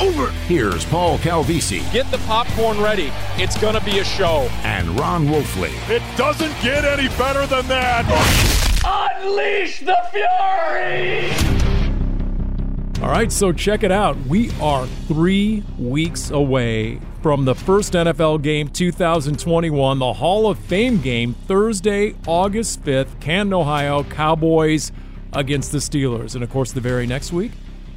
over. Here's Paul Calvisi Get the popcorn ready. It's going to be a show. and Ron Wolfley. It doesn't get any better than that. Unleash the fury! All right, so check it out. We are three weeks away from the first NFL game 2021, the Hall of Fame game, Thursday, August 5th, Canton, Ohio, Cowboys against the Steelers. And of course, the very next week,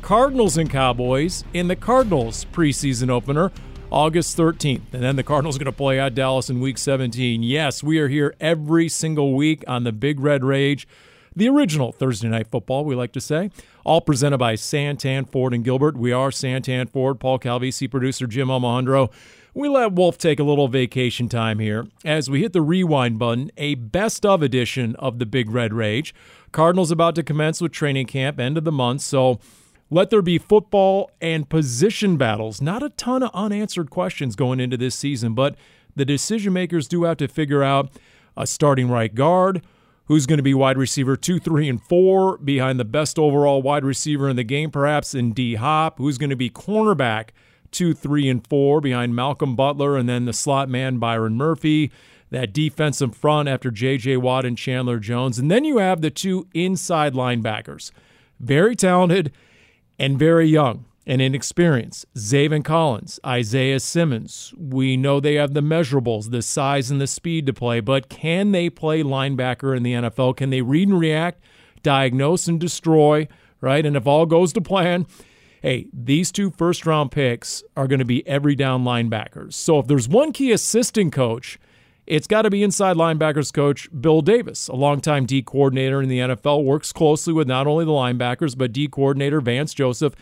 Cardinals and Cowboys in the Cardinals preseason opener, August 13th. And then the Cardinals are going to play at Dallas in week 17. Yes, we are here every single week on the Big Red Rage the original Thursday Night Football, we like to say. All presented by Santan Ford and Gilbert. We are Santan Ford, Paul Calvisi, producer Jim Omohundro. We let Wolf take a little vacation time here as we hit the rewind button, a best of edition of the Big Red Rage. Cardinals about to commence with training camp, end of the month, so let there be football and position battles. Not a ton of unanswered questions going into this season, but the decision makers do have to figure out a starting right guard, who's going to be wide receiver two, three, and four behind the best overall wide receiver in the game, perhaps in D Hop, who's going to be cornerback two, three, and four behind Malcolm Butler, and then the slot man Byron Murphy. That defensive front after J.J. Watt and Chandler Jones. And then you have the two inside linebackers. Very talented and very young and inexperienced. Zaven Collins, Isaiah Simmons. We know they have the measurables, the size and the speed to play, but can they play linebacker in the NFL? Can they read and react, diagnose and destroy, right? And if all goes to plan, hey, these two first round picks are going to be every down linebackers. So if there's one key assistant coach, it's got to be inside linebackers coach Bill Davis, a longtime D coordinator in the NFL, works closely with not only the linebackers, but D coordinator Vance Joseph.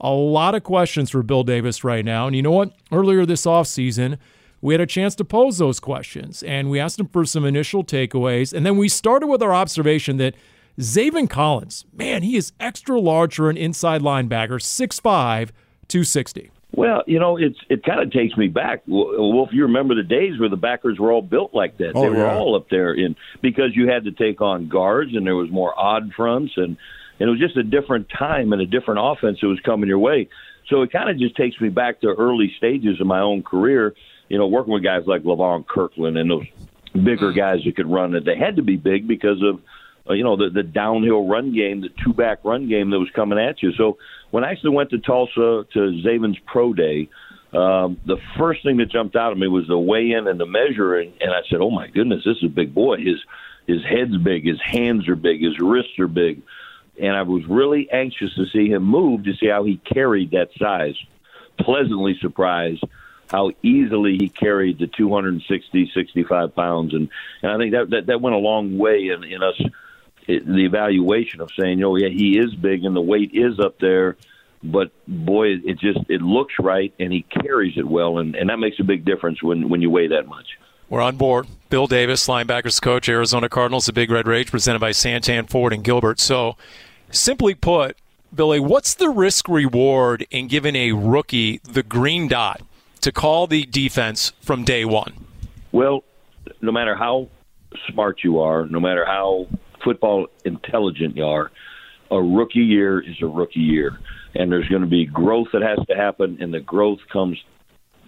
A lot of questions for Bill Davis right now. And you know what? Earlier this offseason, we had a chance to pose those questions and we asked him for some initial takeaways. And then we started with our observation that Zaven Collins, man, he is extra large for an inside linebacker, 6'5, 260. Well, you know, it's it kind of takes me back. Wolf, you remember the days where the backers were all built like that. Oh, they were yeah. all up there in because you had to take on guards and there was more odd fronts and and it was just a different time and a different offense that was coming your way. So it kind of just takes me back to early stages of my own career. You know, working with guys like Levon Kirkland and those bigger guys that could run it. They had to be big because of uh, you know the the downhill run game, the two back run game that was coming at you. So when I actually went to Tulsa to Zaven's pro day, um, the first thing that jumped out at me was the weigh in and the measuring, and I said, "Oh my goodness, this is a big boy. His his head's big, his hands are big, his wrists are big." And I was really anxious to see him move to see how he carried that size. Pleasantly surprised how easily he carried the 260, 65 pounds, and and I think that that, that went a long way in, in us it, the evaluation of saying, oh yeah, he is big and the weight is up there, but boy, it just it looks right and he carries it well, and and that makes a big difference when when you weigh that much. We're on board. Bill Davis, linebackers coach, Arizona Cardinals, the Big Red Rage, presented by Santan Ford and Gilbert. So, simply put, Billy, what's the risk reward in giving a rookie the green dot to call the defense from day one? Well, no matter how smart you are, no matter how football intelligent you are, a rookie year is a rookie year. And there's going to be growth that has to happen, and the growth comes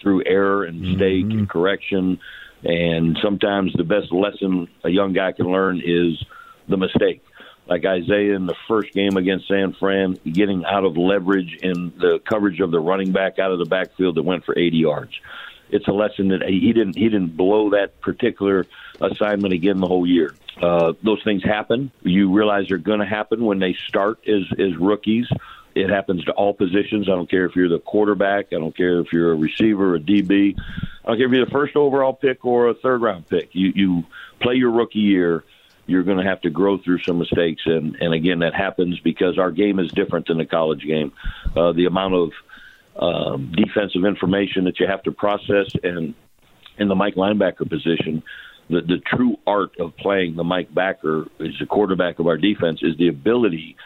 through error and mistake mm-hmm. and correction. And sometimes the best lesson a young guy can learn is the mistake. Like Isaiah in the first game against San Fran, getting out of leverage in the coverage of the running back out of the backfield that went for 80 yards. It's a lesson that he didn't he didn't blow that particular assignment again the whole year. Uh, those things happen. You realize they're going to happen when they start as as rookies. it happens to all positions. I don't care if you're the quarterback. I don't care if you're a receiver, a DB. I don't care if you're the first overall pick or a third round pick. You you play your rookie year. You're going to have to grow through some mistakes, and and again that happens because our game is different than the college game. Uh, the amount of um, defensive information that you have to process, and in the Mike linebacker position, the the true art of playing the Mike backer is the quarterback of our defense is the ability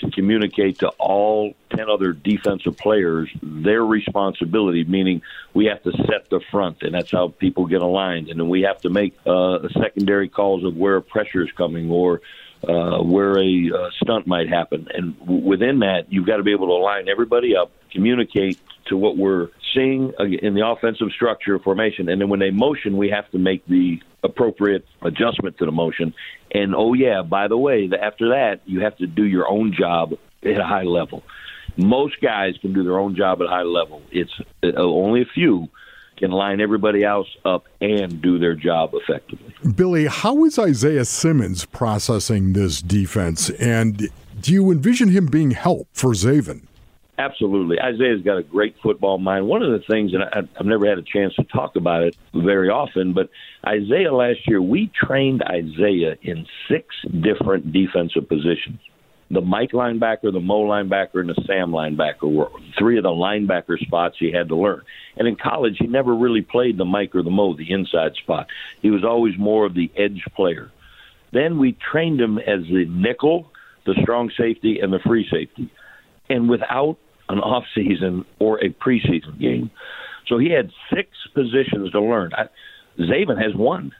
to communicate to all 10 other defensive players their responsibility, meaning we have to set the front, and that's how people get aligned. And then we have to make uh, secondary calls of where pressure is coming or uh, where a uh, stunt might happen. And w- within that, you've got to be able to align everybody up, communicate to what we're seeing in the offensive structure formation. And then when they motion, we have to make the appropriate adjustment to the motion. And oh, yeah, by the way, after that, you have to do your own job at a high level. Most guys can do their own job at a high level. It's uh, only a few can line everybody else up and do their job effectively. Billy, how is Isaiah Simmons processing this defense? And do you envision him being help for Zaven? Absolutely. Isaiah's got a great football mind. One of the things, and I've never had a chance to talk about it very often, but Isaiah last year, we trained Isaiah in six different defensive positions. The Mike linebacker, the Mo linebacker, and the Sam linebacker were three of the linebacker spots he had to learn. And in college, he never really played the Mike or the Mo, the inside spot. He was always more of the edge player. Then we trained him as the nickel, the strong safety, and the free safety. And without an off season or a preseason game. So he had six positions to learn. I, Zaven has one.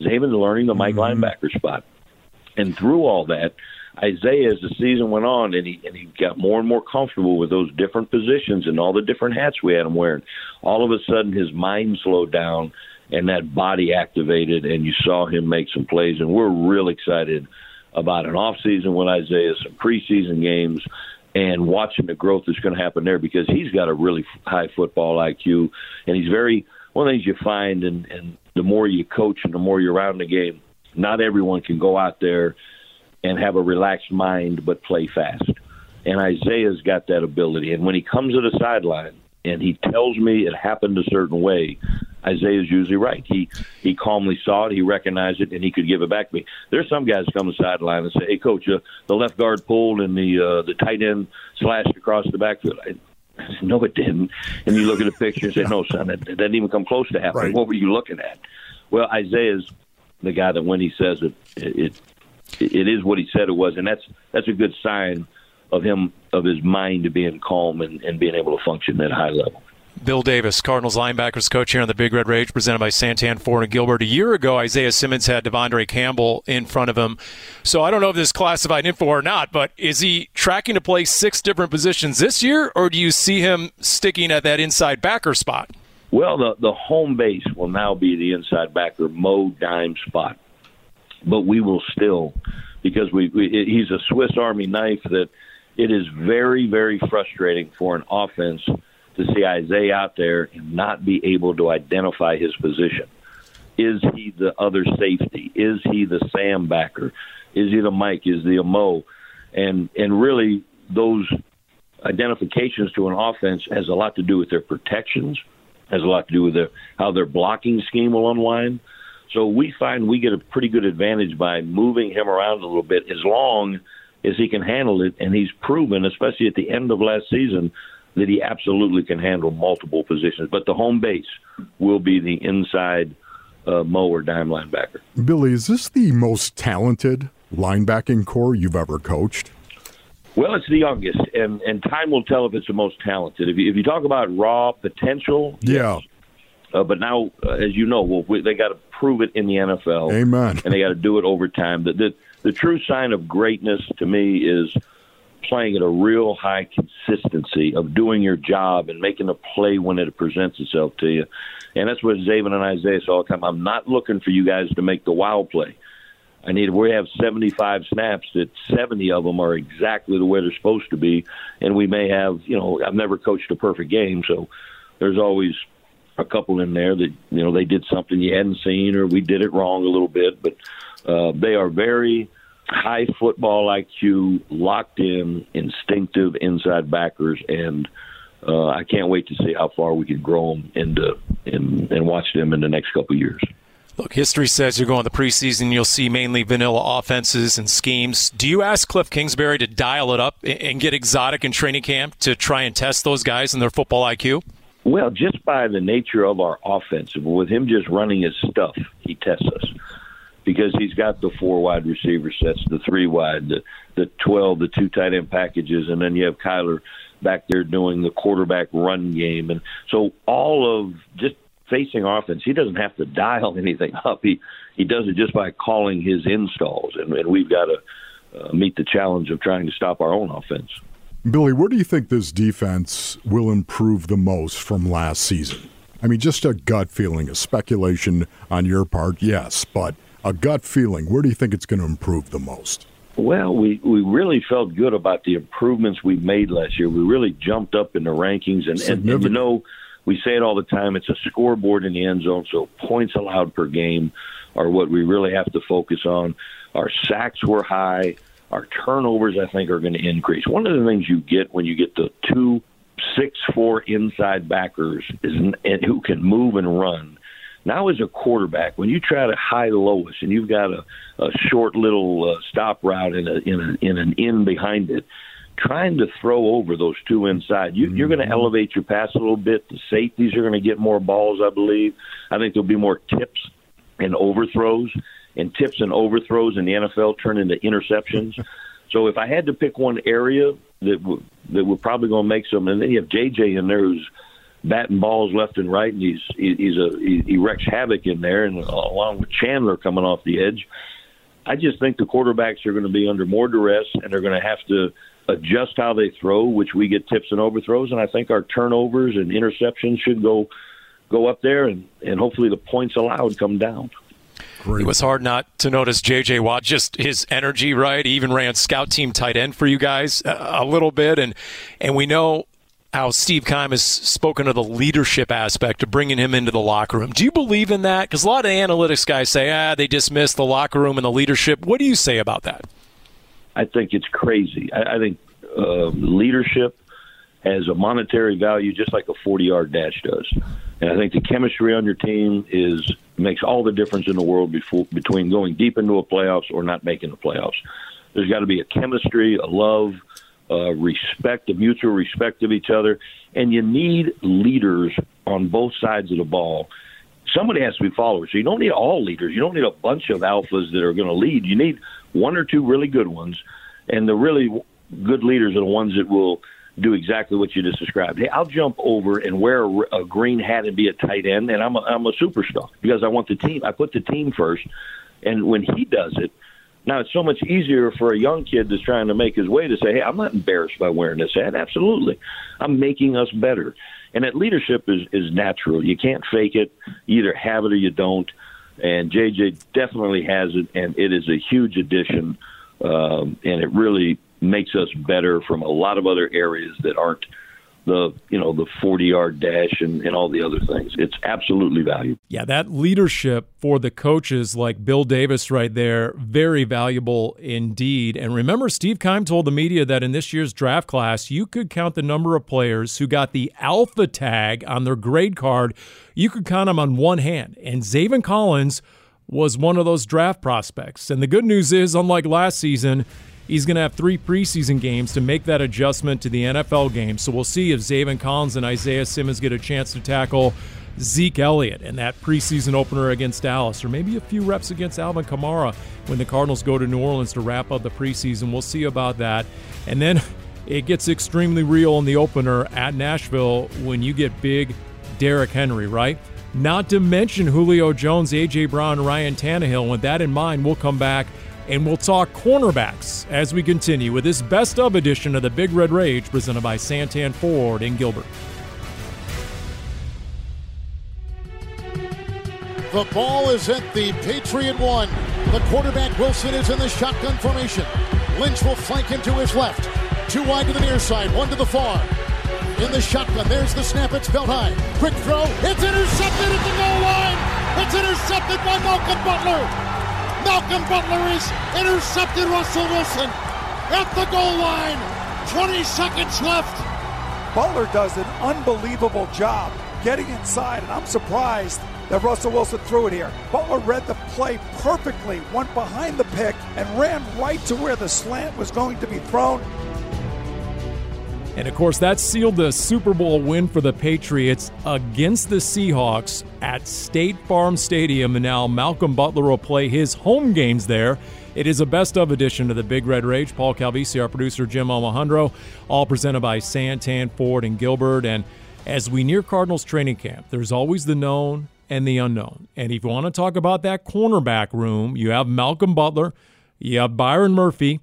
Zaven's learning the Mike mm-hmm. linebacker spot. And through all that, Isaiah, as the season went on, and he and he got more and more comfortable with those different positions and all the different hats we had him wearing. All of a sudden, his mind slowed down, and that body activated, and you saw him make some plays. And we're real excited about an off season with Isaiah, some preseason games, and watching the growth that's going to happen there because he's got a really high football IQ, and he's very one of the things you find, and, and the more you coach and the more you're around the game, not everyone can go out there and have a relaxed mind but play fast. And Isaiah's got that ability, and when he comes to the sideline and he tells me it happened a certain way, Isaiah's usually right. He he calmly saw it, he recognized it, and he could give it back to me. There's some guys come to the sideline and say, "Hey, coach, uh, the left guard pulled and the uh, the tight end slashed across the backfield." I, I said, "No, it didn't." And you look at the picture and say, "No, son, it, it didn't even come close to happening." Right. What were you looking at? Well, Isaiah's the guy that when he says it, it it is what he said it was, and that's that's a good sign of him of his mind being calm and, and being able to function at a high level. Bill Davis, Cardinals linebackers coach here on the Big Red Rage, presented by Santan Ford and Gilbert. A year ago, Isaiah Simmons had De'Vondre Campbell in front of him. So I don't know if this is classified info or not, but is he tracking to play six different positions this year, or do you see him sticking at that inside backer spot? Well, the, the home base will now be the inside backer, Mo dime spot. But we will still, because we, we he's a Swiss Army knife that it is very, very frustrating for an offense – to see Isaiah out there and not be able to identify his position. Is he the other safety? Is he the Sam backer? Is he the Mike? Is he a Mo? And and really those identifications to an offense has a lot to do with their protections, has a lot to do with their, how their blocking scheme will unwind. So we find we get a pretty good advantage by moving him around a little bit as long as he can handle it. And he's proven, especially at the end of last season, that he absolutely can handle multiple positions. But the home base will be the inside uh, Mo or dime linebacker. Billy, is this the most talented linebacking corps you've ever coached? Well, it's the youngest, and, and time will tell if it's the most talented. If you, if you talk about raw potential, yeah. Uh, but now, uh, as you know, well, we, they got to prove it in the NFL. Amen. And they got to do it over time. The, the the true sign of greatness to me is playing at a real high consistency of doing your job and making a play when it presents itself to you. And that's what Zaven and Isaiah say all the time. I'm not looking for you guys to make the wow play. I need we have 75 snaps that 70 of them are exactly the way they're supposed to be, and we may have you know I've never coached a perfect game, so there's always a couple in there that you know they did something you hadn't seen or we did it wrong a little bit, but uh, they are very high football IQ, locked in, instinctive inside backers, and uh, I can't wait to see how far we can grow them into and, and watch them in the next couple of years. Look, history says you're going the preseason, you'll see mainly vanilla offenses and schemes. Do you ask Cliff Kingsbury to dial it up and get exotic in training camp to try and test those guys and their football IQ? Well, just by the nature of our offense, with him just running his stuff, he tests us because he's got the four wide receiver sets, the three wide, the the twelve, the two tight end packages, and then you have Kyler back there doing the quarterback run game, and so all of just facing offense, he doesn't have to dial anything up. He he does it just by calling his installs, and, and we've got to uh, meet the challenge of trying to stop our own offense. Billy, where do you think this defense will improve the most from last season? I mean, just a gut feeling, a speculation on your part, yes, but a gut feeling. Where do you think it's going to improve the most? Well, we, we really felt good about the improvements we made last year. We really jumped up in the rankings, and, and, and you know we say it all the time. It's a scoreboard in the end zone, so points allowed per game are what we really have to focus on. Our sacks were high. Our turnovers, I think, are going to increase. One of the things you get when you get the two six four inside backers is and who can move and run. Now, as a quarterback, when you try to high low us and you've got a, a short little uh, stop route in a, in a in an in behind it, trying to throw over those two inside. You, you're going to mm-hmm. elevate your pass a little bit. The safeties are going to get more balls, I believe. I think there'll be more tips and overthrows, and tips and overthrows in the NFL turn into interceptions. so if I had to pick one area that w- that we're probably going to make some, and then you have JJ in there who's batting balls left and right, and he's he's a he, he wrecks havoc in there, and uh, along with Chandler coming off the edge. I just think the quarterbacks are going to be under more duress, and they're going to have to adjust how they throw, which we get tips and overthrows, and I think our turnovers and interceptions should go go up there, and and hopefully the points allowed come down. Great. It was hard not to notice J.J. Watt, just his energy, right? He even ran scout team tight end for you guys a, a little bit, and and we know how Steve Keim has spoken of the leadership aspect of bringing him into the locker room. Do you believe in that? Because a lot of analytics guys say, ah, they dismiss the locker room and the leadership. What do you say about that? I think it's crazy. I, I think uh, leadership has a monetary value just like a 40 yard dash does. And I think the chemistry on your team is makes all the difference in the world before, between going deep into a playoffs or not making the playoffs. There's got to be a chemistry, a love, uh, respect, a mutual respect of each other, and you need leaders on both sides of the ball. Somebody has to be followers. So you don't need all leaders. You don't need a bunch of alphas that are going to lead. You need one or two really good ones, and the really good leaders are the ones that will do exactly what you just described. Hey, I'll jump over and wear a, a green hat and be a tight end, and I'm a, I'm a superstar because I want the team. I put the team first, and when he does it, now it's so much easier for a young kid that's trying to make his way to say, "Hey, I'm not embarrassed by wearing this hat. Absolutely, I'm making us better." And that leadership is is natural. You can't fake it. You either have it or you don't. And JJ definitely has it, and it is a huge addition. Um, and it really makes us better from a lot of other areas that aren't the you know the 40 yard dash and, and all the other things. It's absolutely valuable. Yeah that leadership for the coaches like bill davis right there very valuable indeed. And remember steve keim told the media that in this year's draft class you could count the number of players who got the alpha tag on their grade card. You could count them on one hand. And zaven collins was one of those draft prospects. And the good news is unlike last season He's going to have three preseason games to make that adjustment to the NFL game. So we'll see if Zaven Collins and Isaiah Simmons get a chance to tackle Zeke Elliott in that preseason opener against Dallas, or maybe a few reps against Alvin Kamara when the Cardinals go to New Orleans to wrap up the preseason. We'll see about that. And then it gets extremely real in the opener at Nashville when you get big Derrick Henry, right? Not to mention Julio Jones, A.J. Brown, Ryan Tannehill. With that in mind, we'll come back and we'll talk cornerbacks as we continue with this best of edition of the Big Red Rage presented by Santan Ford in Gilbert. The ball is at the Patriot one. The quarterback Wilson is in the shotgun formation. Lynch will flank him to his left. Two wide to the near side, one to the far. In the shotgun, there's the snap. It's belt high. Quick throw. It's intercepted at the goal line. It's intercepted by Malcolm Butler. Malcolm Butler is intercepted Russell Wilson at the goal line. 20 seconds left. Butler does an unbelievable job getting inside, and I'm surprised that Russell Wilson threw it here. Butler read the play perfectly, went behind the pick, and ran right to where the slant was going to be thrown. And of course, that sealed the Super Bowl win for the Patriots against the Seahawks at State Farm Stadium. And now Malcolm Butler will play his home games there. It is a best of edition of the Big Red Rage. Paul Calvisi, our producer, Jim Omohundro, all presented by Santan, Ford, and Gilbert. And as we near Cardinals training camp, there's always the known and the unknown. And if you want to talk about that cornerback room, you have Malcolm Butler, you have Byron Murphy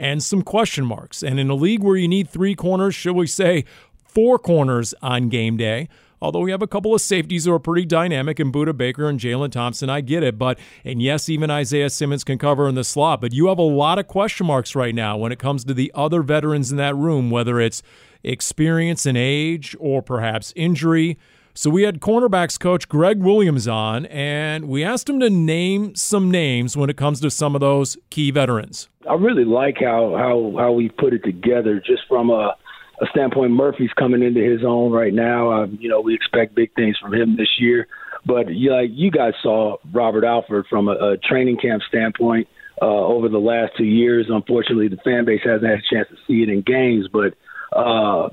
and some question marks. And in a league where you need three corners, should we say four corners on game day, although we have a couple of safeties who are pretty dynamic in Budda Baker and Jalen Thompson, I get it. But, and yes, even Isaiah Simmons can cover in the slot, but you have a lot of question marks right now when it comes to the other veterans in that room, whether it's experience and age or perhaps injury. So we had cornerbacks coach Greg Williams on, and we asked him to name some names when it comes to some of those key veterans. I really like how how how we put it together, just from a, a standpoint. Murphy's coming into his own right now. Um, you know, we expect big things from him this year. But yeah, like you guys saw Robert Alford from a, a training camp standpoint uh, over the last two years. Unfortunately, the fan base hasn't had a chance to see it in games, but. Uh,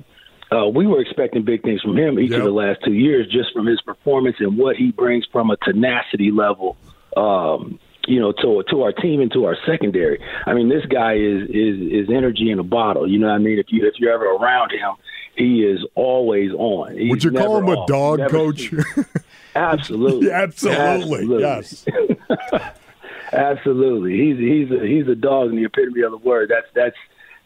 uh, we were expecting big things from him each yep. of the last two years, just from his performance and what he brings from a tenacity level. Um, you know, to to our team and to our secondary. I mean, this guy is is is energy in a bottle. You know what I mean? If you if you're ever around him, he is always on. He's Would you call him off. a dog, coach? Absolutely. absolutely. absolutely. Yes. absolutely. He's he's a, he's a dog in the epitome of the word. That's that's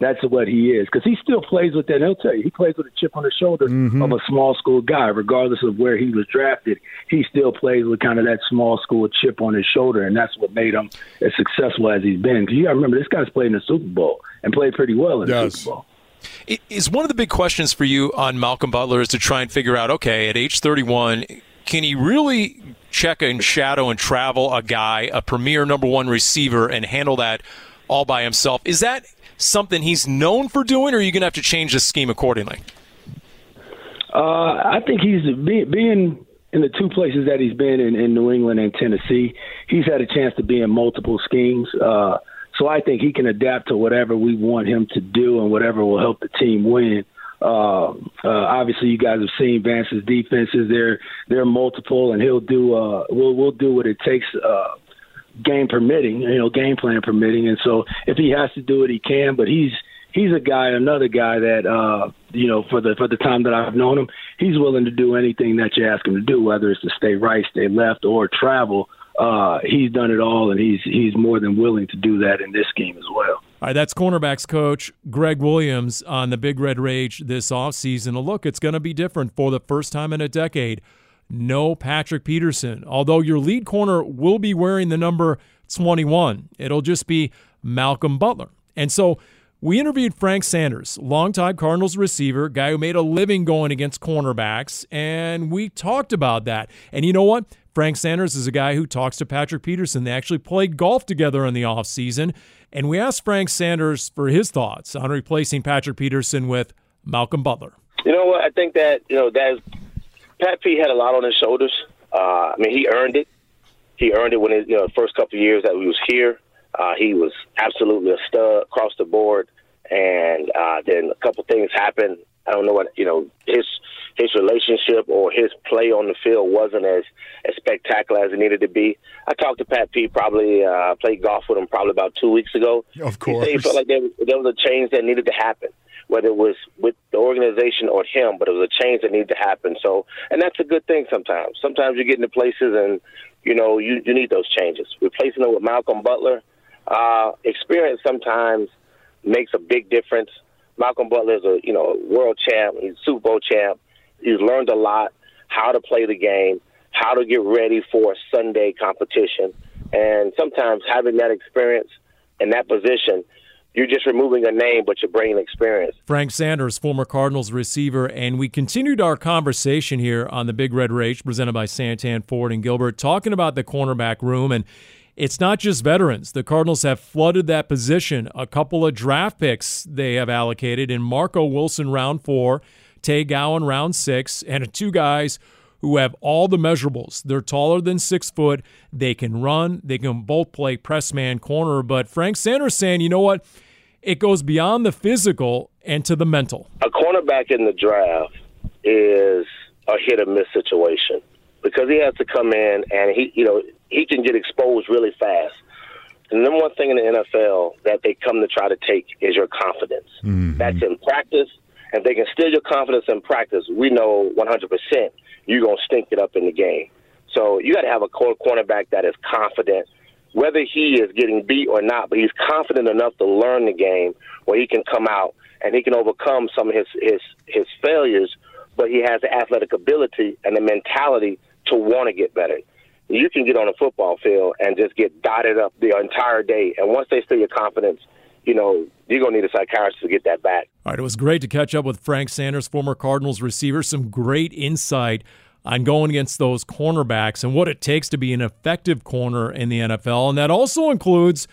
that's what he is because he still plays with that. He'll tell you he plays with a chip on his shoulder mm-hmm. of a small school guy, regardless of where he was drafted. He still plays with kind of that small school chip on his shoulder, and that's what made him as successful as he's been. Because you got to remember, this guy's played in the Super Bowl and played pretty well in the yes. Super Bowl. Is one of the big questions for you on Malcolm Butler is to try and figure out, okay, at age 31, can he really check and shadow and travel a guy, a premier number one receiver, and handle that all by himself? Is that something he's known for doing, or are you going to have to change the scheme accordingly? Uh, I think he's be, being in the two places that he's been in, in New England and Tennessee. He's had a chance to be in multiple schemes. Uh, so I think he can adapt to whatever we want him to do and whatever will help the team win. Uh, uh, obviously, you guys have seen Vance's defenses; they're they're multiple, and he'll do. Uh, we'll we'll do what it takes uh, game permitting, you know, game plan permitting. And so if he has to do it, he can. But he's he's a guy, another guy that uh, you know, for the for the time that I've known him, he's willing to do anything that you ask him to do, whether it's to stay right, stay left, or travel. Uh, he's done it all, and he's he's more than willing to do that in this game as well. All right, that's cornerbacks coach Greg Williams on the Big Red Rage this offseason. A look, it's going to be different for the first time in a decade no Patrick Peterson. Although your lead corner will be wearing the number 21, it'll just be Malcolm Butler. And so we interviewed Frank Sanders, longtime Cardinals receiver, guy who made a living going against cornerbacks, and we talked about that. And you know what? Frank Sanders is a guy who talks to Patrick Peterson. They actually played golf together in the offseason. And we asked Frank Sanders for his thoughts on replacing Patrick Peterson with Malcolm Butler. You know what? I think that, you know, that Pat P had a lot on his shoulders. Uh, I mean, he earned it. He earned it when his you know first couple of years that he was here. Uh, he was absolutely a stud across the board, and uh, then a couple things happened. I don't know what you know his his relationship or his play on the field wasn't as as spectacular as it needed to be. I talked to Pat P. Probably uh, played golf with him probably about two weeks ago. Of course, he, he felt like there, there was a change that needed to happen whether it was with the organization or him, but it was a change that needed to happen. So, and that's a good thing sometimes. Sometimes you get into places and, you know, you, you need those changes. Replacing it with Malcolm Butler, uh, experience sometimes makes a big difference. Malcolm Butler is a, you know, world champ. He's Super Bowl champ. He's learned a lot how to play the game, how to get ready for a Sunday competition. And sometimes having that experience in that position – you're just removing a name, but you're bringing experience. Frank Sanders, former Cardinals receiver, and we continued our conversation here on the Big Red Rage, presented by Santan Ford and Gilbert, talking about the cornerback room. And it's not just veterans. The Cardinals have flooded that position. A couple of draft picks they have allocated in Marco Wilson, round four, Tay Gowan, round six, and two guys who have all the measurables. They're taller than six foot. They can run. They can both play press man corner. But Frank Sanders saying, you know what? It goes beyond the physical and to the mental. A cornerback in the draft is a hit or miss situation because he has to come in and he, you know, he can get exposed really fast. The number one thing in the NFL that they come to try to take is your confidence. Mm-hmm. That's in practice. If they can steal your confidence in practice, we know 100% you're going to stink it up in the game. So you got to have a core cornerback that is confident, whether he is getting beat or not, but he's confident enough to learn the game where he can come out and he can overcome some of his, his, his failures, but he has the athletic ability and the mentality to want to get better. You can get on a football field and just get dotted up the entire day. And once they steal your confidence, you know, you're going to need a psychiatrist to get that back. All right, it was great to catch up with Frank Sanders, former Cardinals receiver. Some great insight on going against those cornerbacks and what it takes to be an effective corner in the NFL. And that also includes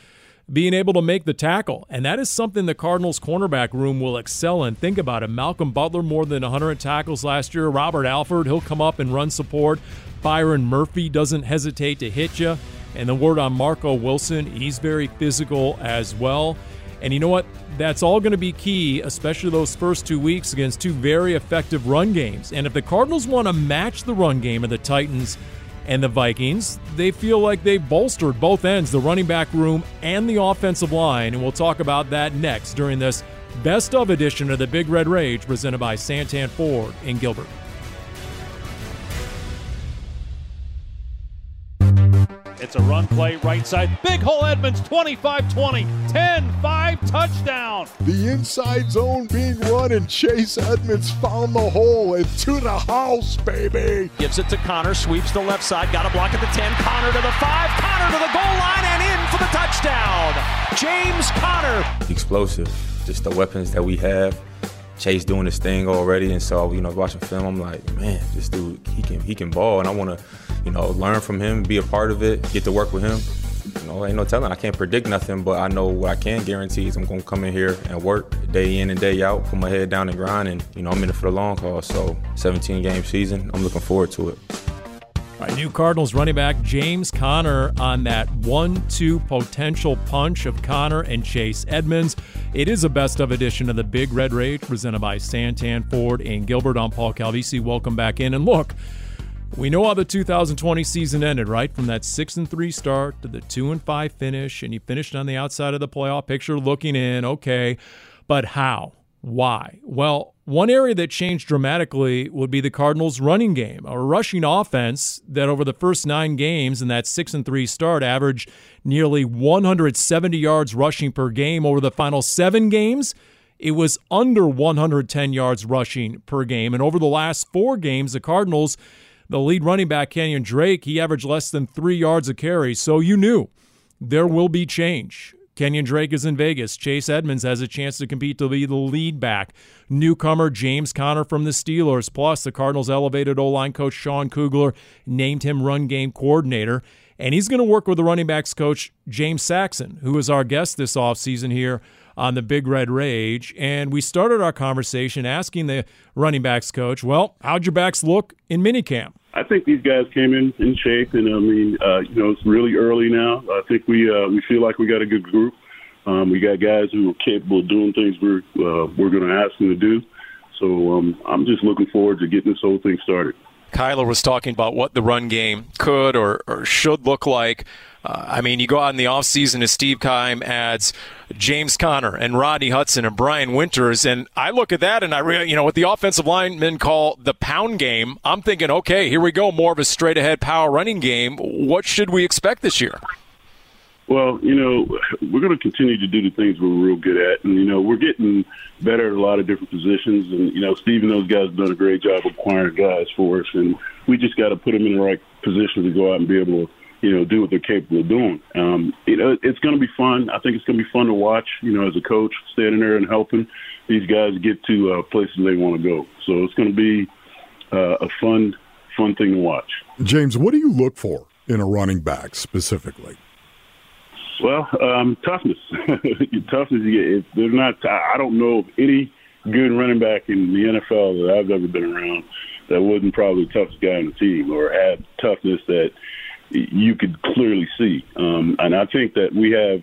being able to make the tackle. And that is something the Cardinals cornerback room will excel in. Think about it. Malcolm Butler, more than 100 tackles last year. Robert Alford, he'll come up and run support. Byron Murphy doesn't hesitate to hit you. And the word on Marco Wilson, he's very physical as well. And you know what? That's all going to be key, especially those first two weeks against two very effective run games. And if the Cardinals want to match the run game of the Titans and the Vikings, they feel like they've bolstered both ends, the running back room and the offensive line. And we'll talk about that next during this best of edition of the Big Red Rage presented by Santan Ford in Gilbert. It's a run play right side. Big hole Edmonds 25 20. 10 5 touchdown. The inside zone being run, and Chase Edmonds found the hole and to the house, baby. Gives it to Conner, sweeps the left side, got a block at the 10. Conner to the 5. Conner to the goal line and in for the touchdown. James Conner. Explosive. Just the weapons that we have. Chase doing his thing already, and so you know, watching film, I'm like, man, this dude, he can he can ball, and I want to you know, learn from him, be a part of it, get to work with him. You know, ain't no telling. I can't predict nothing, but I know what I can guarantee is I'm gonna come in here and work day in and day out, put my head down and grind, and you know, I'm in it for the long haul. So, 17 game season, I'm looking forward to it. Right, new Cardinals running back James Conner on that one-two potential punch of Conner and Chase Edmonds. It is a best of edition of the Big Red Rage presented by Santan Ford and Gilbert. on Paul Calvisi. Welcome back in, and look. We know how the 2020 season ended, right? From that 6 and 3 start to the 2 and 5 finish and you finished on the outside of the playoff picture looking in, okay. But how? Why? Well, one area that changed dramatically would be the Cardinals' running game, a rushing offense that over the first 9 games in that 6 and 3 start averaged nearly 170 yards rushing per game over the final 7 games. It was under 110 yards rushing per game and over the last 4 games the Cardinals the lead running back, Kenyon Drake, he averaged less than three yards a carry. So you knew there will be change. Kenyon Drake is in Vegas. Chase Edmonds has a chance to compete to be the lead back. Newcomer James Conner from the Steelers. Plus, the Cardinals elevated O line coach Sean Kugler named him run game coordinator. And he's going to work with the running backs coach James Saxon, who is our guest this offseason here on the Big Red Rage. And we started our conversation asking the running backs coach, well, how'd your backs look in minicamp? I think these guys came in in shape, and I mean, uh, you know, it's really early now. I think we uh, we feel like we got a good group. Um, we got guys who are capable of doing things we're uh, we're going to ask them to do. So um, I'm just looking forward to getting this whole thing started. Kyler was talking about what the run game could or, or should look like. Uh, I mean, you go out in the offseason as Steve Keim adds James Conner and Rodney Hudson and Brian Winters, and I look at that and I, re- you know, what the offensive linemen call the pound game. I'm thinking, okay, here we go, more of a straight ahead power running game. What should we expect this year? Well, you know, we're going to continue to do the things we're real good at, and you know, we're getting better at a lot of different positions. And you know, Steve and those guys have done a great job acquiring guys for us, and we just got to put them in the right position to go out and be able to, you know, do what they're capable of doing. Um, you know, it's going to be fun. I think it's going to be fun to watch. You know, as a coach, standing there and helping these guys get to uh, places they want to go. So it's going to be uh, a fun, fun thing to watch. James, what do you look for in a running back specifically? Well, um, toughness. toughness. If they're not, I don't know of any good running back in the NFL that I've ever been around that wasn't probably the toughest guy on the team or had toughness that you could clearly see. Um, and I think that we have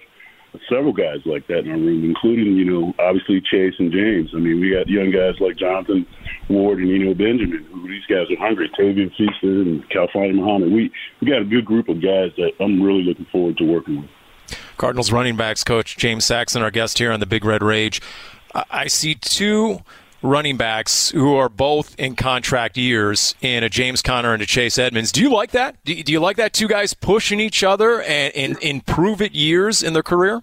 several guys like that in our room, including, you Eno, obviously Chase and James. I mean, we got young guys like Jonathan Ward and, know, Benjamin, who these guys are hungry, Tavian Feaster and Khalfani Muhammad. We, we got a good group of guys that I'm really looking forward to working with. Cardinals running backs coach James Saxon, our guest here on the Big Red Rage. I see two running backs who are both in contract years in a James Conner and a Chase Edmonds. Do you like that? Do you, like that two guys pushing each other and, and improve it years in their career?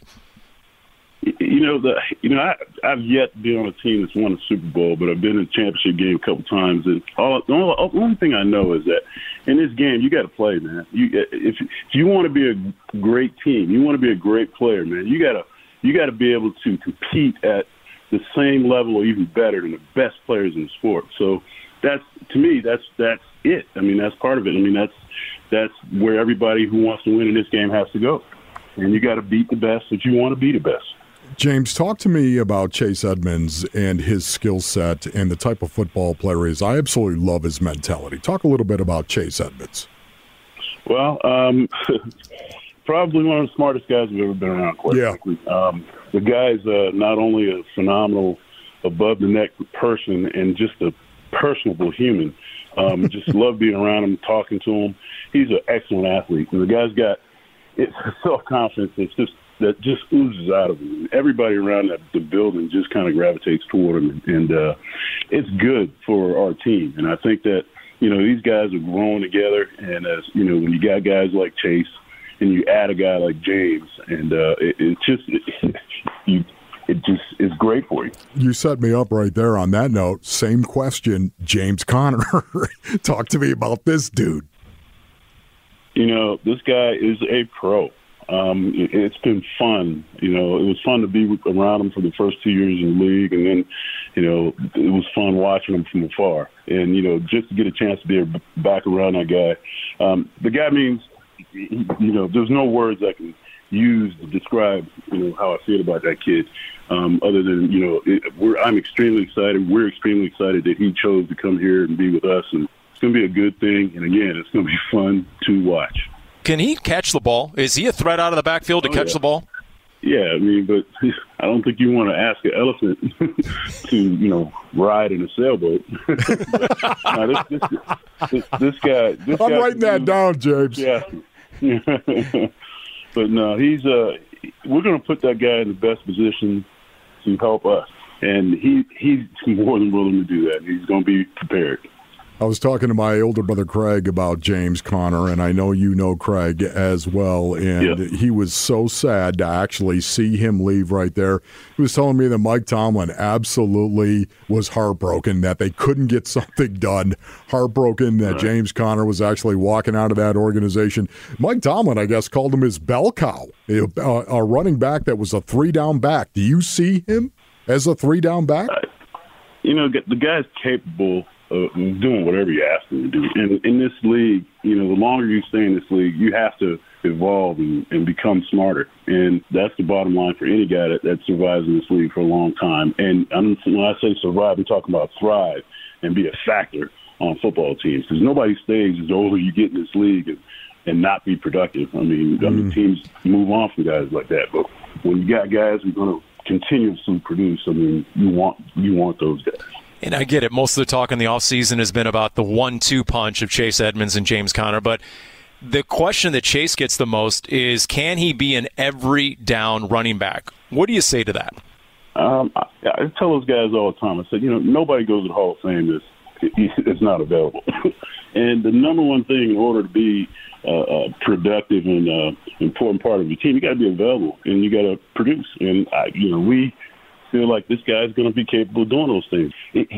You know the you know I I've yet to be on a team that's won a Super Bowl, but I've been in a championship game a couple times, and all the only, only thing I know is that in this game you got to play, man. You if if you want to be a great team, you want to be a great player, man. You gotta you got to be able to compete at the same level or even better than the best players in the sport. So that's to me that's that's it. I mean that's part of it. I mean that's that's where everybody who wants to win in this game has to go. And you got to beat the best if you want to be the best. James, talk to me about Chase Edmonds and his skill set and the type of football player he is. I absolutely love his mentality. Talk a little bit about Chase Edmonds. Well, um, probably one of the smartest guys I've ever been around. Quite yeah. frankly, um, the guy's uh, not only a phenomenal above the neck person and just a personable human. Um, just love being around him, talking to him. He's an excellent athlete, and the guy's got it's self confidence that's just that just oozes out of him. Everybody around that, the building just kind of gravitates toward him, and uh, it's good for our team. And I think that you know these guys are growing together, and as you know, when you got guys like Chase and you add a guy like James, and uh, it, it's just it, you, it just is great for you. You set me up right there. On that note, same question, James Conner. Talk to me about this dude. You know, this guy is a pro. Um, it, it's been fun. You know, it was fun to be around him for the first two years in the league, and then, you know, it was fun watching him from afar. And you know, just to get a chance to be back around that guy, um, the guy means you know, there's no words I can use to describe, you know, how I feel about that kid. Um, other than you know, it, we're I'm extremely excited. We're extremely excited that he chose to come here and be with us, and it's going to be a good thing. And again, it's going to be fun to watch. Can he catch the ball? Is he a threat out of the backfield to oh, catch yeah. the ball? Yeah, I mean, but I don't think you want to ask an elephant to, you know, ride in a sailboat. now, this, this, this, this, guy. This I'm guy, writing that down, James. Yeah, but no, he's uh, we're going to put that guy in the best position to help us, and he he's more than willing to do that. He's going to be prepared. I was talking to my older brother Craig about James Conner, and I know you know Craig as well. And yeah. he was so sad to actually see him leave right there. He was telling me that Mike Tomlin absolutely was heartbroken that they couldn't get something done. Heartbroken that right. James Conner was actually walking out of that organization. Mike Tomlin, I guess, called him his bell cow, a, a running back that was a three down back. Do you see him as a three down back? You know, the guy's capable uh, doing whatever you ask them to do. And in this league, you know, the longer you stay in this league, you have to evolve and, and become smarter. And that's the bottom line for any guy that, that survives in this league for a long time. And I'm, when I say survive, I'm talking about thrive and be a factor on football teams because nobody stays as older you get in this league and, and not be productive. I mean, mm. I mean, teams move on from guys like that. But when you got guys who are going to continuously produce, I mean, you want you want those guys. And I get it. Most of the talk in the offseason has been about the one two punch of Chase Edmonds and James Conner. But the question that Chase gets the most is can he be an every down running back? What do you say to that? Um, I, I tell those guys all the time. I said, you know, nobody goes to the Hall of Fame that's it's not available. and the number one thing in order to be uh, a productive and uh, important part of your team, you got to be available and you got to produce. And I, you know, we feel like this guy's going to be capable of doing those things.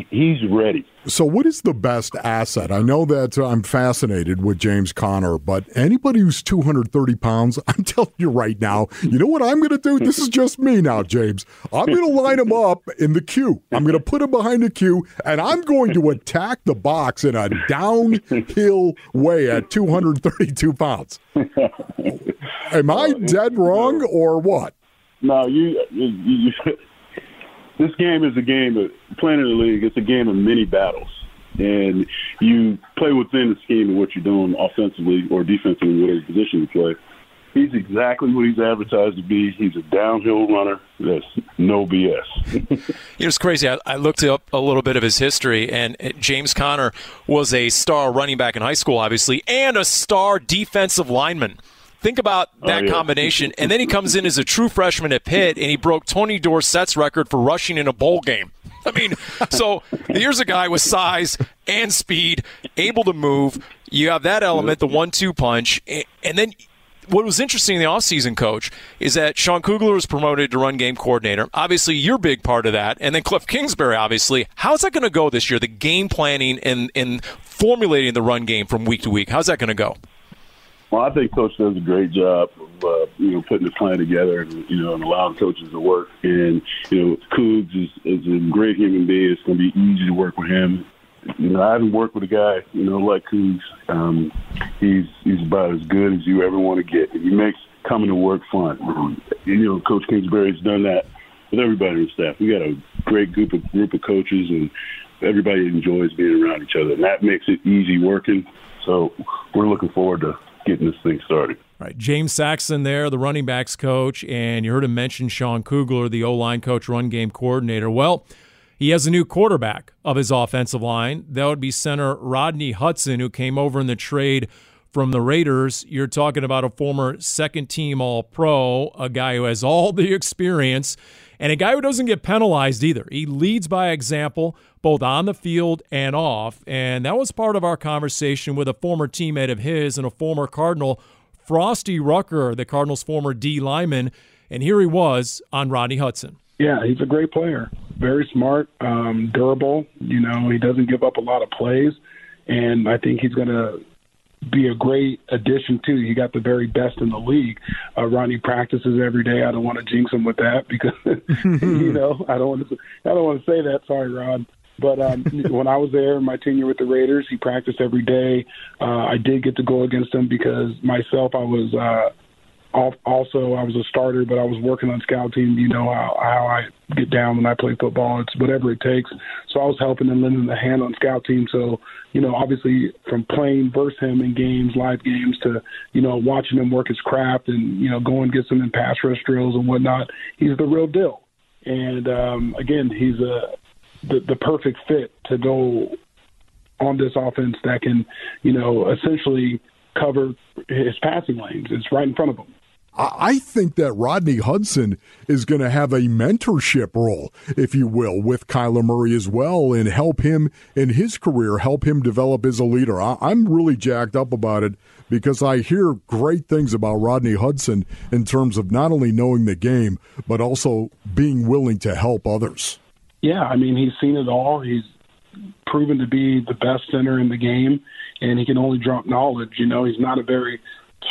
He's ready. So, what is the best asset? I know that uh, I'm fascinated with James Conner, but anybody who's 230 pounds, I'm telling you right now, you know what I'm going to do? This is just me now, James. I'm going to line him up in the queue. I'm going to put him behind the queue, and I'm going to attack the box in a downhill way at 232 pounds. Am I dead wrong or what? No, you, you, you this game is a game of playing in the league. It's a game of many battles, and you play within the scheme of what you're doing offensively or defensively, whatever position you play. He's exactly what he's advertised to be. He's a downhill runner. That's no BS. it was crazy. I, I, looked up a little bit of his history, and uh, James Conner was a star running back in high school, obviously, and a star defensive lineman. Think about oh, that oh, yeah. combination. And then he comes in as a true freshman at Pitt, and he broke Tony Dorsett's record for rushing in a bowl game. I mean, so here's a guy with size and speed, able to move. You have that element, the one-two punch, and then what was interesting in the offseason, coach, is that Sean Kugler was promoted to run game coordinator. Obviously, you're a big part of that. And then Cliff Kingsbury, obviously. How's that going to go this year? The game planning and, and formulating the run game from week to week. How's that going to go? Well, I think Coach does a great job of uh, you know putting the plan together and you know and allowing coaches to work. And you know, Cougs is, is a great human being. It's going to be easy to work with him. You know, I haven't worked with a guy you know like Cougs. Um, he's he's about as good as you ever want to get. He makes coming to work fun. You know, Coach Kingsbury's done that with everybody on staff. We got a great group of group of coaches and everybody enjoys being around each other, and that makes it easy working. So we're looking forward to getting this thing started. All right, James Saxon there, the running backs coach, and you heard him mention Sean Kugler, the O line coach, run game coordinator. Well, he has a new quarterback of his offensive line. That would be center Rodney Hudson, who came over in the trade from the Raiders. You're talking about a former second team All Pro, a guy who has all the experience, and a guy who doesn't get penalized either. He leads by example, both on the field and off. And that was part of our conversation with a former teammate of his and a former Cardinal, Frosty Rucker, the Cardinals' former D lineman. And here he was on Rodney Hudson. Yeah, he's a great player. Very smart, um, durable. You know, he doesn't give up a lot of plays. And I think he's going to be a great addition too. You got the very best in the league. Uh, Ronnie practices every day. I don't want to jinx him with that because you know I don't want to. I don't want to say that. Sorry, Ron. But um, when I was there, in my tenure with the Raiders, he practiced every day. Uh, I did get to go against him because myself, I was uh, also I was a starter, but I was working on scout team. You know how how I get down when I play football. It's whatever it takes. So I was helping and lending a hand on scout team. So you know, obviously from playing versus him in games, live games, to you know watching him work his craft and you know going get some in pass rush drills and whatnot. He's the real deal. And um, again, he's a the, the perfect fit to go on this offense that can, you know, essentially cover his passing lanes. It's right in front of him. I think that Rodney Hudson is going to have a mentorship role, if you will, with Kyler Murray as well and help him in his career, help him develop as a leader. I'm really jacked up about it because I hear great things about Rodney Hudson in terms of not only knowing the game, but also being willing to help others. Yeah, I mean, he's seen it all. He's proven to be the best center in the game, and he can only drop knowledge. You know, he's not a very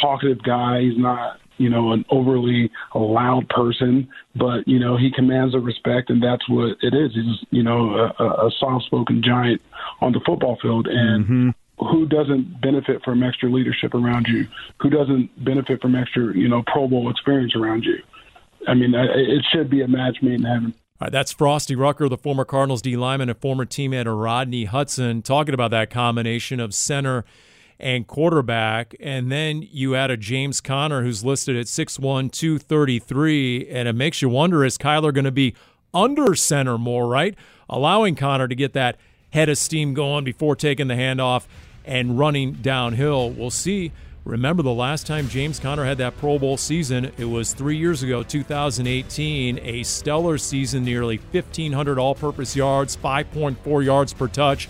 talkative guy. He's not you know, an overly loud person, but you know, he commands a respect, and that's what it is. He's you know a, a soft-spoken giant on the football field, and. Mm-hmm. Who doesn't benefit from extra leadership around you? Who doesn't benefit from extra, you know, Pro Bowl experience around you? I mean, it should be a match made in heaven. All right, that's Frosty Rucker, the former Cardinals D lineman and former teammate of Rodney Hudson, talking about that combination of center and quarterback. And then you add a James Conner who's listed at 6'1, 233. And it makes you wonder is Kyler going to be under center more, right? Allowing Conner to get that head of steam going before taking the handoff and running downhill. We'll see. Remember the last time James Conner had that Pro Bowl season? It was three years ago, 2018. A stellar season, nearly 1,500 all purpose yards, 5.4 yards per touch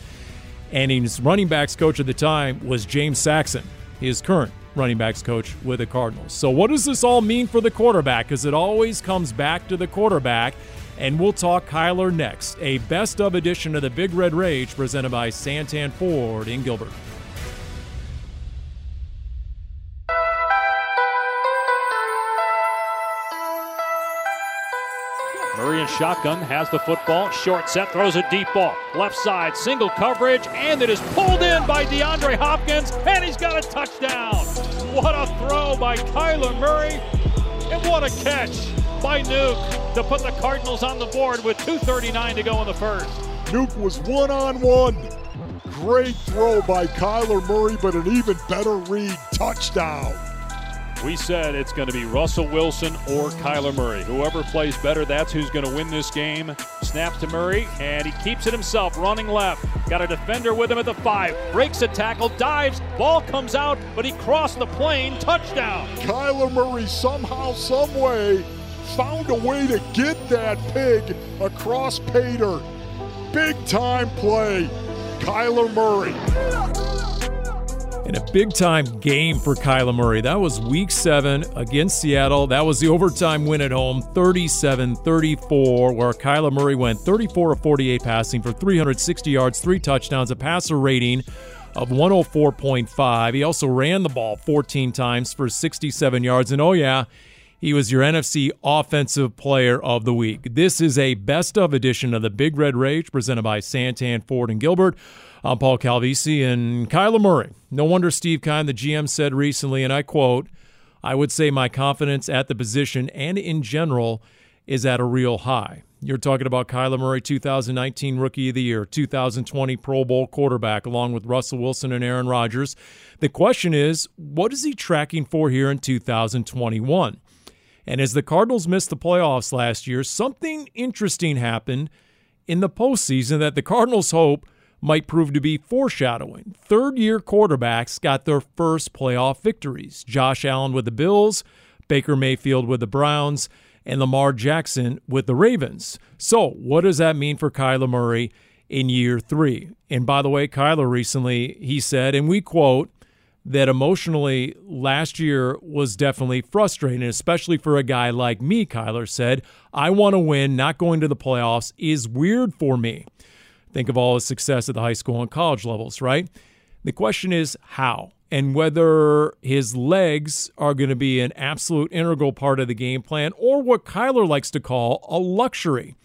and his running backs coach at the time was James Saxon, his current running backs coach with the Cardinals. So, what does this all mean for the quarterback? Because it always comes back to the quarterback. And we'll talk Kyler next, a best of edition of the Big Red Rage presented by Santan Ford in Gilbert. Shotgun has the football. Short set, throws a deep ball. Left side, single coverage, and it is pulled in by DeAndre Hopkins, and he's got a touchdown. What a throw by Kyler Murray, and what a catch by Nuke to put the Cardinals on the board with 2.39 to go in the first. Nuke was one on one. Great throw by Kyler Murray, but an even better read touchdown. We said it's going to be Russell Wilson or Kyler Murray. Whoever plays better, that's who's going to win this game. Snaps to Murray, and he keeps it himself, running left. Got a defender with him at the five. Breaks a tackle, dives, ball comes out, but he crossed the plane. Touchdown. Kyler Murray somehow, someway found a way to get that pig across Pater. Big time play. Kyler Murray. In a big time game for Kyler Murray. That was week seven against Seattle. That was the overtime win at home, 37 34, where Kyler Murray went 34 of 48 passing for 360 yards, three touchdowns, a passer rating of 104.5. He also ran the ball 14 times for 67 yards. And oh, yeah, he was your NFC Offensive Player of the Week. This is a best of edition of the Big Red Rage presented by Santan Ford and Gilbert. I'm Paul Calvisi and Kyler Murray. No wonder Steve Keim, the GM, said recently, and I quote, I would say my confidence at the position and in general is at a real high. You're talking about Kyler Murray, 2019 Rookie of the Year, 2020 Pro Bowl quarterback, along with Russell Wilson and Aaron Rodgers. The question is, what is he tracking for here in 2021? And as the Cardinals missed the playoffs last year, something interesting happened in the postseason that the Cardinals hope might prove to be foreshadowing. Third year quarterbacks got their first playoff victories Josh Allen with the Bills, Baker Mayfield with the Browns, and Lamar Jackson with the Ravens. So, what does that mean for Kyler Murray in year three? And by the way, Kyler recently, he said, and we quote, that emotionally last year was definitely frustrating, especially for a guy like me, Kyler said. I want to win, not going to the playoffs is weird for me. Think of all his success at the high school and college levels, right? The question is how and whether his legs are going to be an absolute integral part of the game plan or what Kyler likes to call a luxury.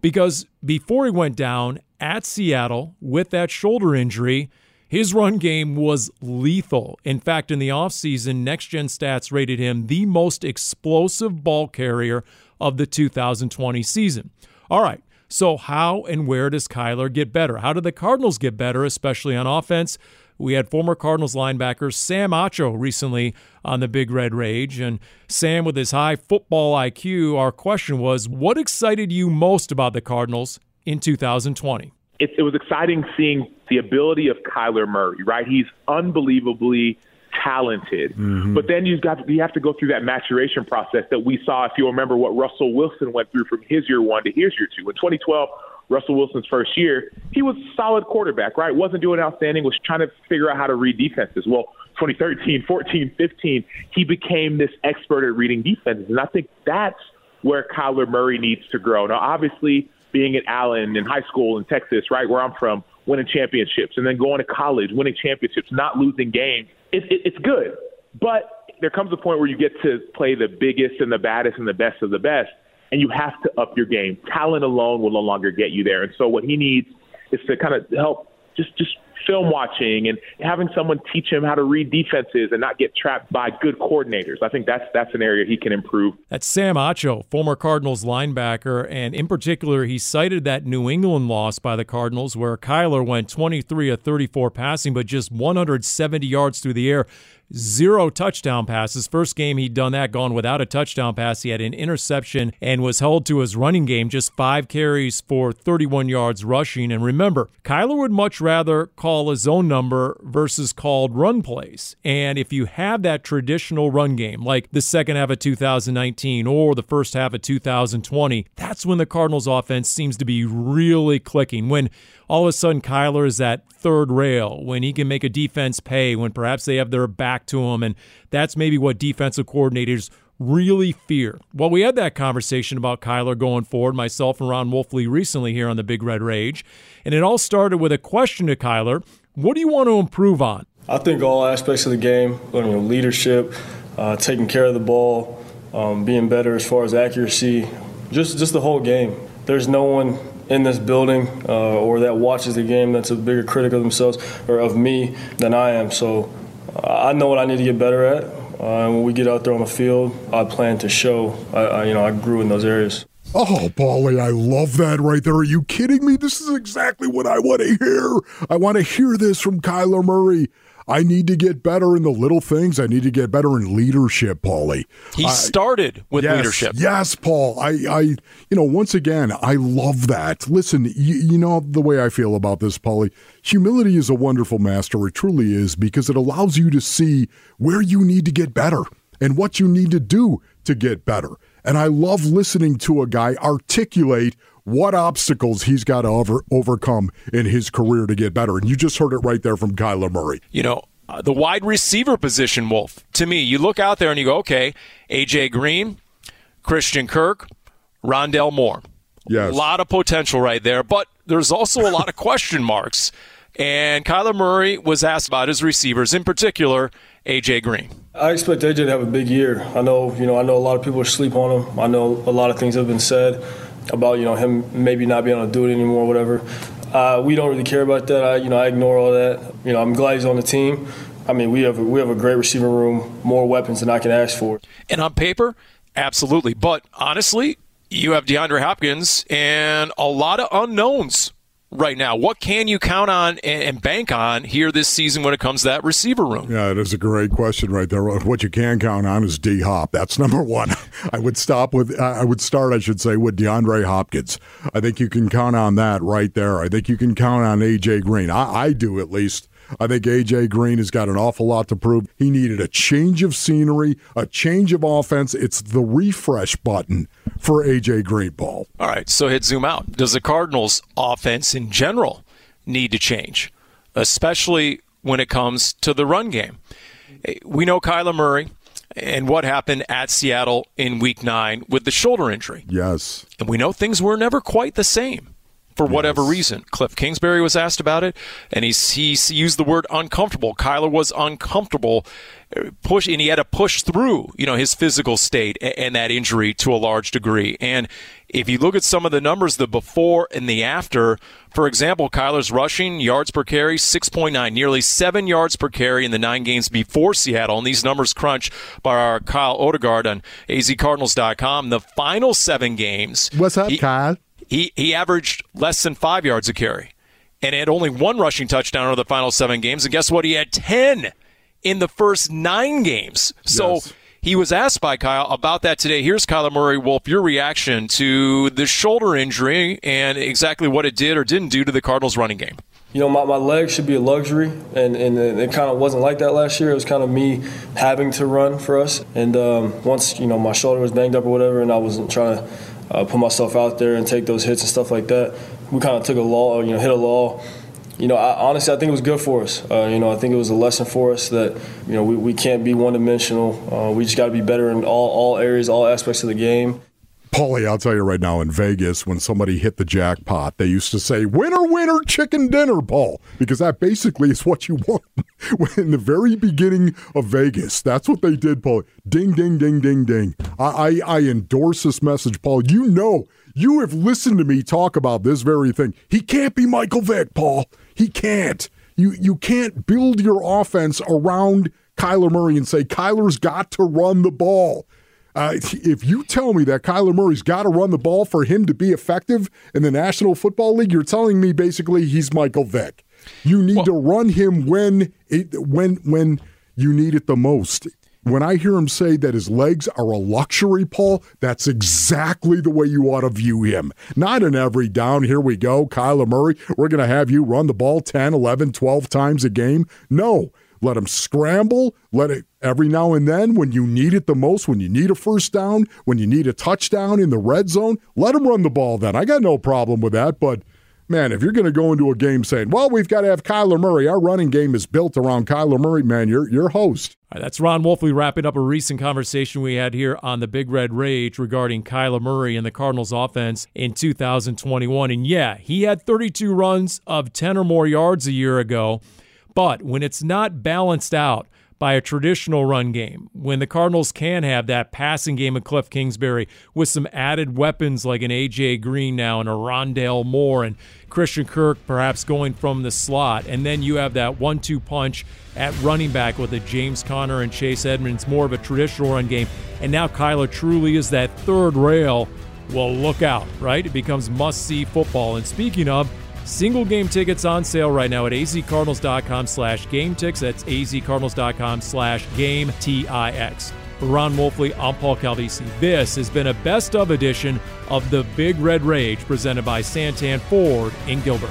Because before he went down at Seattle with that shoulder injury, his run game was lethal. In fact, in the offseason, Next Gen Stats rated him the most explosive ball carrier of the 2020 season. All right, so, how and where does Kyler get better? How do the Cardinals get better, especially on offense? We had former Cardinals linebacker Sam Acho recently on the Big Red Rage. And Sam, with his high football IQ, our question was what excited you most about the Cardinals in 2020? It, it was exciting seeing the ability of Kyler Murray, right? He's unbelievably talented. Mm-hmm. But then you've got you have to go through that maturation process that we saw. If you remember what Russell Wilson went through from his year one to his year two. In 2012, Russell Wilson's first year, he was a solid quarterback, right? Wasn't doing outstanding. Was trying to figure out how to read defenses. Well, 2013, 14, 15, he became this expert at reading defenses, and I think that's where Kyler Murray needs to grow. Now, obviously, being at Allen in high school in Texas, right where I'm from, winning championships, and then going to college, winning championships, not losing games it, it, it's good. But there comes a point where you get to play the biggest and the baddest and the best of the best, and you have to up your game. Talent alone will no longer get you there. And so what he needs is to kind of help just just film watching and having someone teach him how to read defenses and not get trapped by good coordinators. I think that's that's an area he can improve. That's Sam Acho, former Cardinals linebacker, and in particular, he cited that New England loss by the Cardinals where Kyler went 23 of 34 passing, but just 170 yards through the air zero touchdown passes. First game he'd done that, gone without a touchdown pass. He had an interception and was held to his running game, just five carries for 31 yards rushing. And remember, Kyler would much rather call his own number versus called run plays. And if you have that traditional run game, like the second half of 2019 or the first half of 2020, that's when the Cardinals offense seems to be really clicking. When all of a sudden Kyler is that third rail, when he can make a defense pay, when perhaps they have their back to him. And that's maybe what defensive coordinators really fear? Well, we had that conversation about Kyler going forward, myself and Ron Wolfley recently here on the Big Red Rage. And it all started with a question to Kyler What do you want to improve on? I think all aspects of the game, you know, leadership, uh, taking care of the ball, um, being better as far as accuracy, just just the whole game. There's no one in this building uh, or that watches the game that's a bigger critic of themselves or of me than I am. So I know what I need to get better at. Uh, when we get out there on the field, I plan to show. I, I, you know, I grew in those areas. Oh, Paulie, I love that right there. Are you kidding me? This is exactly what I want to hear. I want to hear this from Kyler Murray. I need to get better in the little things. I need to get better in leadership, Paulie. He started with yes, leadership. Yes, Paul. I, I, you know, once again, I love that. Listen, you, you know the way I feel about this, Paulie. Humility is a wonderful master. It truly is because it allows you to see where you need to get better and what you need to do to get better. And I love listening to a guy articulate what obstacles he's got to over, overcome in his career to get better. And you just heard it right there from Kyler Murray. You know, uh, the wide receiver position, Wolf, to me, you look out there and you go, okay, A.J. Green, Christian Kirk, Rondale Moore. Yes. A lot of potential right there, but there's also a lot of question marks. And Kyler Murray was asked about his receivers, in particular, A.J. Green. I expect AJ to have a big year. I know, you know, I know a lot of people are sleep on him. I know a lot of things have been said about, you know, him maybe not being able to do it anymore, whatever. Uh, we don't really care about that. I, you know, I ignore all that. You know, I'm glad he's on the team. I mean, we have we have a great receiving room, more weapons than I can ask for. And on paper, absolutely. But honestly, you have DeAndre Hopkins and a lot of unknowns right now. What can you count on and bank on here this season when it comes to that receiver room? Yeah, it is a great question right there. What you can count on is D Hop. That's number one. I would stop with. I would start. I should say with DeAndre Hopkins. I think you can count on that right there. I think you can count on AJ Green. I, I do at least. I think AJ Green has got an awful lot to prove. He needed a change of scenery, a change of offense. It's the refresh button for AJ Green, Paul. All right, so hit zoom out. Does the Cardinals' offense in general need to change, especially when it comes to the run game? We know Kyler Murray and what happened at Seattle in week nine with the shoulder injury. Yes. And we know things were never quite the same for whatever yes. reason. Cliff Kingsbury was asked about it, and he's he used the word uncomfortable. Kyler was uncomfortable, uh, push, and he had to push through, you know, his physical state and, and that injury to a large degree. And if you look at some of the numbers, the before and the after, for example, Kyler's rushing yards per carry, 6.9, nearly seven yards per carry in the nine games before Seattle. And these numbers crunched by our Kyle Odegard on azcardinals.com. The final seven games. What's up, he, Kyle? He, he averaged less than five yards a carry and had only one rushing touchdown over the final seven games. And guess what? He had 10 in the first nine games. So yes. he was asked by Kyle about that today. Here's Kyler Murray Wolf, your reaction to the shoulder injury and exactly what it did or didn't do to the Cardinals running game. You know, my, my leg should be a luxury, and, and it kind of wasn't like that last year. It was kind of me having to run for us. And um, once, you know, my shoulder was banged up or whatever, and I wasn't trying to uh, put myself out there and take those hits and stuff like that. We kind of took a law, you know, hit a law. You know, I, honestly, I think it was good for us. Uh, you know, I think it was a lesson for us that you know we, we can't be one dimensional. Uh, we just got to be better in all all areas, all aspects of the game. Paulie, I'll tell you right now, in Vegas, when somebody hit the jackpot, they used to say, winner, winner, chicken dinner, Paul, because that basically is what you want. in the very beginning of Vegas, that's what they did, Paul. Ding, ding, ding, ding, ding. I, I, I endorse this message, Paul. You know, you have listened to me talk about this very thing. He can't be Michael Vick, Paul. He can't. You, you can't build your offense around Kyler Murray and say, Kyler's got to run the ball. Uh, if you tell me that Kyler Murray's got to run the ball for him to be effective in the National Football League, you're telling me basically he's Michael Vick. You need well, to run him when it, when when you need it the most. When I hear him say that his legs are a luxury, Paul, that's exactly the way you ought to view him. Not in every down, here we go, Kyler Murray, we're going to have you run the ball 10, 11, 12 times a game. No, let him scramble. Let it every now and then when you need it the most, when you need a first down, when you need a touchdown in the red zone, let him run the ball then. I got no problem with that, but man, if you're going to go into a game saying, well, we've got to have Kyler Murray, our running game is built around Kyler Murray, man, you're, you're host. That's Ron Wolfley wrapping up a recent conversation we had here on the Big Red Rage regarding Kyler Murray and the Cardinals offense in 2021. And yeah, he had 32 runs of 10 or more yards a year ago. But when it's not balanced out by a traditional run game, when the Cardinals can have that passing game of Cliff Kingsbury with some added weapons like an A.J. Green now and a Rondale Moore and Christian Kirk perhaps going from the slot, and then you have that one two punch at running back with a James Conner and Chase Edmonds, more of a traditional run game. And now Kyler truly is that third rail. Well, look out, right? It becomes must see football. And speaking of, Single game tickets on sale right now at azcardinals.com slash game ticks. That's azcardinals.com slash game T-I-X. Ron Wolfley, I'm Paul Calvisi. This has been a best of edition of the Big Red Rage presented by Santan Ford in Gilbert.